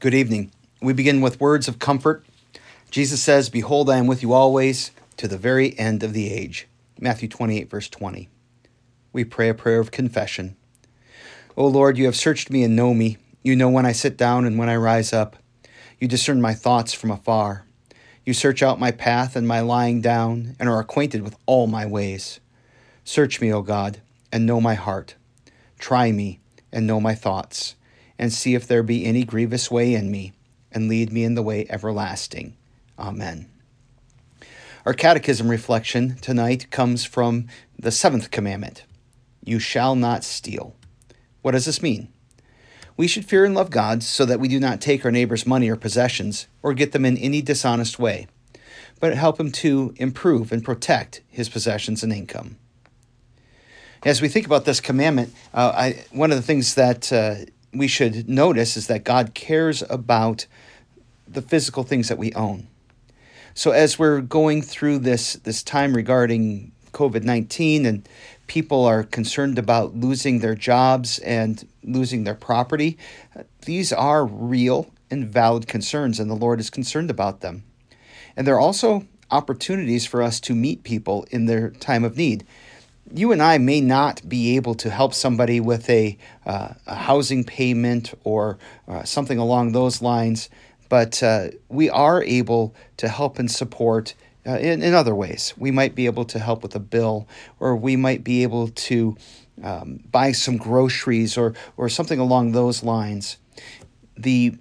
Good evening. We begin with words of comfort. Jesus says, Behold, I am with you always to the very end of the age. Matthew 28, verse 20. We pray a prayer of confession. O Lord, you have searched me and know me. You know when I sit down and when I rise up. You discern my thoughts from afar. You search out my path and my lying down, and are acquainted with all my ways. Search me, O God, and know my heart. Try me and know my thoughts, and see if there be any grievous way in me, and lead me in the way everlasting. Amen. Our catechism reflection tonight comes from the seventh commandment You shall not steal. What does this mean? We should fear and love God so that we do not take our neighbor's money or possessions or get them in any dishonest way, but help him to improve and protect his possessions and income. As we think about this commandment, uh, I, one of the things that uh, we should notice is that God cares about the physical things that we own. So as we're going through this this time regarding COVID nineteen and people are concerned about losing their jobs and losing their property, these are real and valid concerns, and the Lord is concerned about them. And they're also opportunities for us to meet people in their time of need you and I may not be able to help somebody with a, uh, a housing payment or uh, something along those lines, but uh, we are able to help and support uh, in, in other ways. We might be able to help with a bill, or we might be able to um, buy some groceries or, or something along those lines. The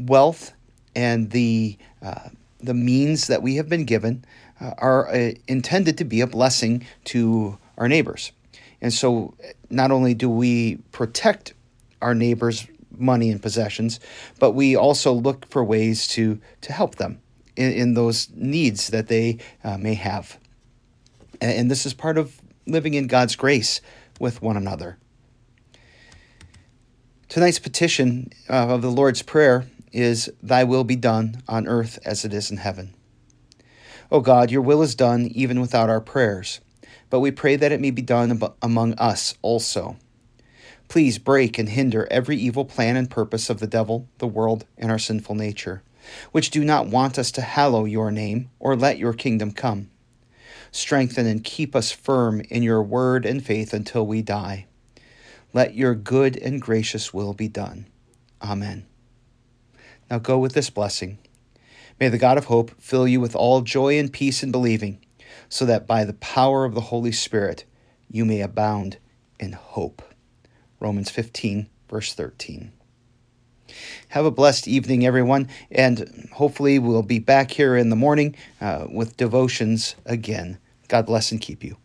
wealth and the, uh, the means that we have been given uh, are intended to be a blessing to our neighbors. And so not only do we protect our neighbors' money and possessions, but we also look for ways to, to help them in, in those needs that they uh, may have. And, and this is part of living in God's grace with one another. Tonight's petition uh, of the Lord's Prayer is Thy will be done on earth as it is in heaven. O God, your will is done even without our prayers but we pray that it may be done among us also. Please break and hinder every evil plan and purpose of the devil, the world, and our sinful nature, which do not want us to hallow your name or let your kingdom come. Strengthen and keep us firm in your word and faith until we die. Let your good and gracious will be done. Amen. Now go with this blessing. May the God of hope fill you with all joy and peace in believing so that by the power of the Holy Spirit you may abound in hope. Romans 15, verse 13. Have a blessed evening, everyone, and hopefully we'll be back here in the morning uh, with devotions again. God bless and keep you.